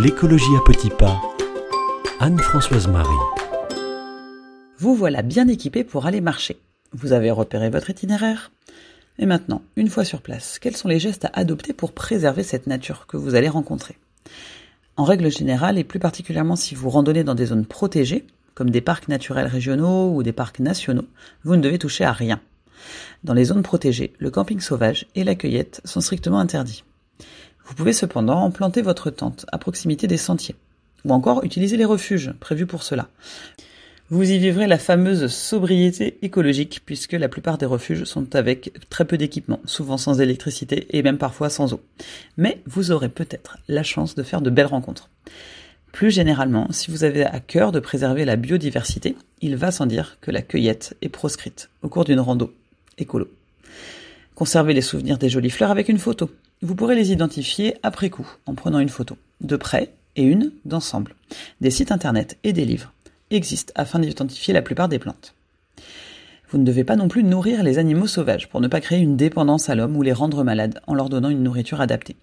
L'écologie à petits pas. Anne-Françoise Marie. Vous voilà bien équipé pour aller marcher. Vous avez repéré votre itinéraire. Et maintenant, une fois sur place, quels sont les gestes à adopter pour préserver cette nature que vous allez rencontrer? En règle générale, et plus particulièrement si vous randonnez dans des zones protégées, comme des parcs naturels régionaux ou des parcs nationaux, vous ne devez toucher à rien. Dans les zones protégées, le camping sauvage et la cueillette sont strictement interdits. Vous pouvez cependant planter votre tente à proximité des sentiers, ou encore utiliser les refuges prévus pour cela. Vous y vivrez la fameuse sobriété écologique, puisque la plupart des refuges sont avec très peu d'équipement, souvent sans électricité et même parfois sans eau. Mais vous aurez peut-être la chance de faire de belles rencontres. Plus généralement, si vous avez à cœur de préserver la biodiversité, il va sans dire que la cueillette est proscrite au cours d'une rando écolo. Conservez les souvenirs des jolies fleurs avec une photo. Vous pourrez les identifier après coup en prenant une photo, de près et une d'ensemble. Des sites internet et des livres existent afin d'identifier la plupart des plantes. Vous ne devez pas non plus nourrir les animaux sauvages pour ne pas créer une dépendance à l'homme ou les rendre malades en leur donnant une nourriture adaptée.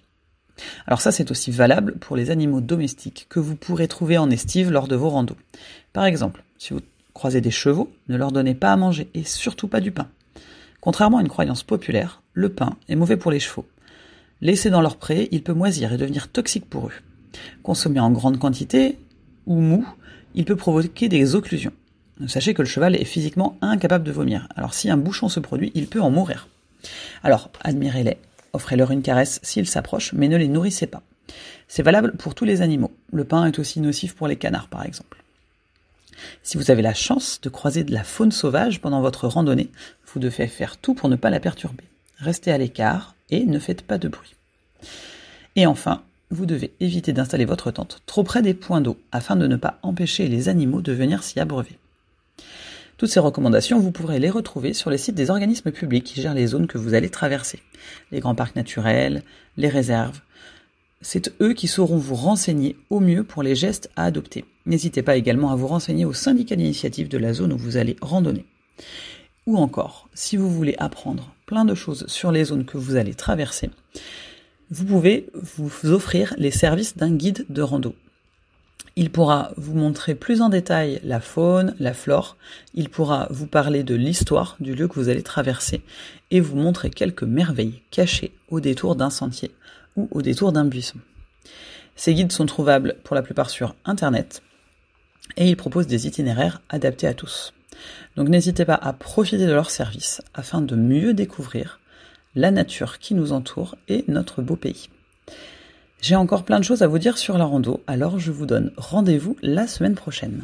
Alors ça c'est aussi valable pour les animaux domestiques que vous pourrez trouver en estive lors de vos randos. Par exemple, si vous croisez des chevaux, ne leur donnez pas à manger et surtout pas du pain. Contrairement à une croyance populaire, le pain est mauvais pour les chevaux. Laissé dans leur pré, il peut moisir et devenir toxique pour eux. Consommé en grande quantité ou mou, il peut provoquer des occlusions. Sachez que le cheval est physiquement incapable de vomir. Alors si un bouchon se produit, il peut en mourir. Alors, admirez-les, offrez-leur une caresse s'ils s'approchent, mais ne les nourrissez pas. C'est valable pour tous les animaux. Le pain est aussi nocif pour les canards, par exemple. Si vous avez la chance de croiser de la faune sauvage pendant votre randonnée, vous devez faire tout pour ne pas la perturber. Restez à l'écart, et ne faites pas de bruit. Et enfin, vous devez éviter d'installer votre tente trop près des points d'eau afin de ne pas empêcher les animaux de venir s'y abreuver. Toutes ces recommandations, vous pourrez les retrouver sur les sites des organismes publics qui gèrent les zones que vous allez traverser. Les grands parcs naturels, les réserves. C'est eux qui sauront vous renseigner au mieux pour les gestes à adopter. N'hésitez pas également à vous renseigner au syndicat d'initiative de la zone où vous allez randonner. Ou encore, si vous voulez apprendre plein de choses sur les zones que vous allez traverser, vous pouvez vous offrir les services d'un guide de rando. Il pourra vous montrer plus en détail la faune, la flore, il pourra vous parler de l'histoire du lieu que vous allez traverser et vous montrer quelques merveilles cachées au détour d'un sentier ou au détour d'un buisson. Ces guides sont trouvables pour la plupart sur Internet et ils proposent des itinéraires adaptés à tous. Donc n'hésitez pas à profiter de leurs services afin de mieux découvrir la nature qui nous entoure et notre beau pays. J'ai encore plein de choses à vous dire sur la rando, alors je vous donne rendez-vous la semaine prochaine.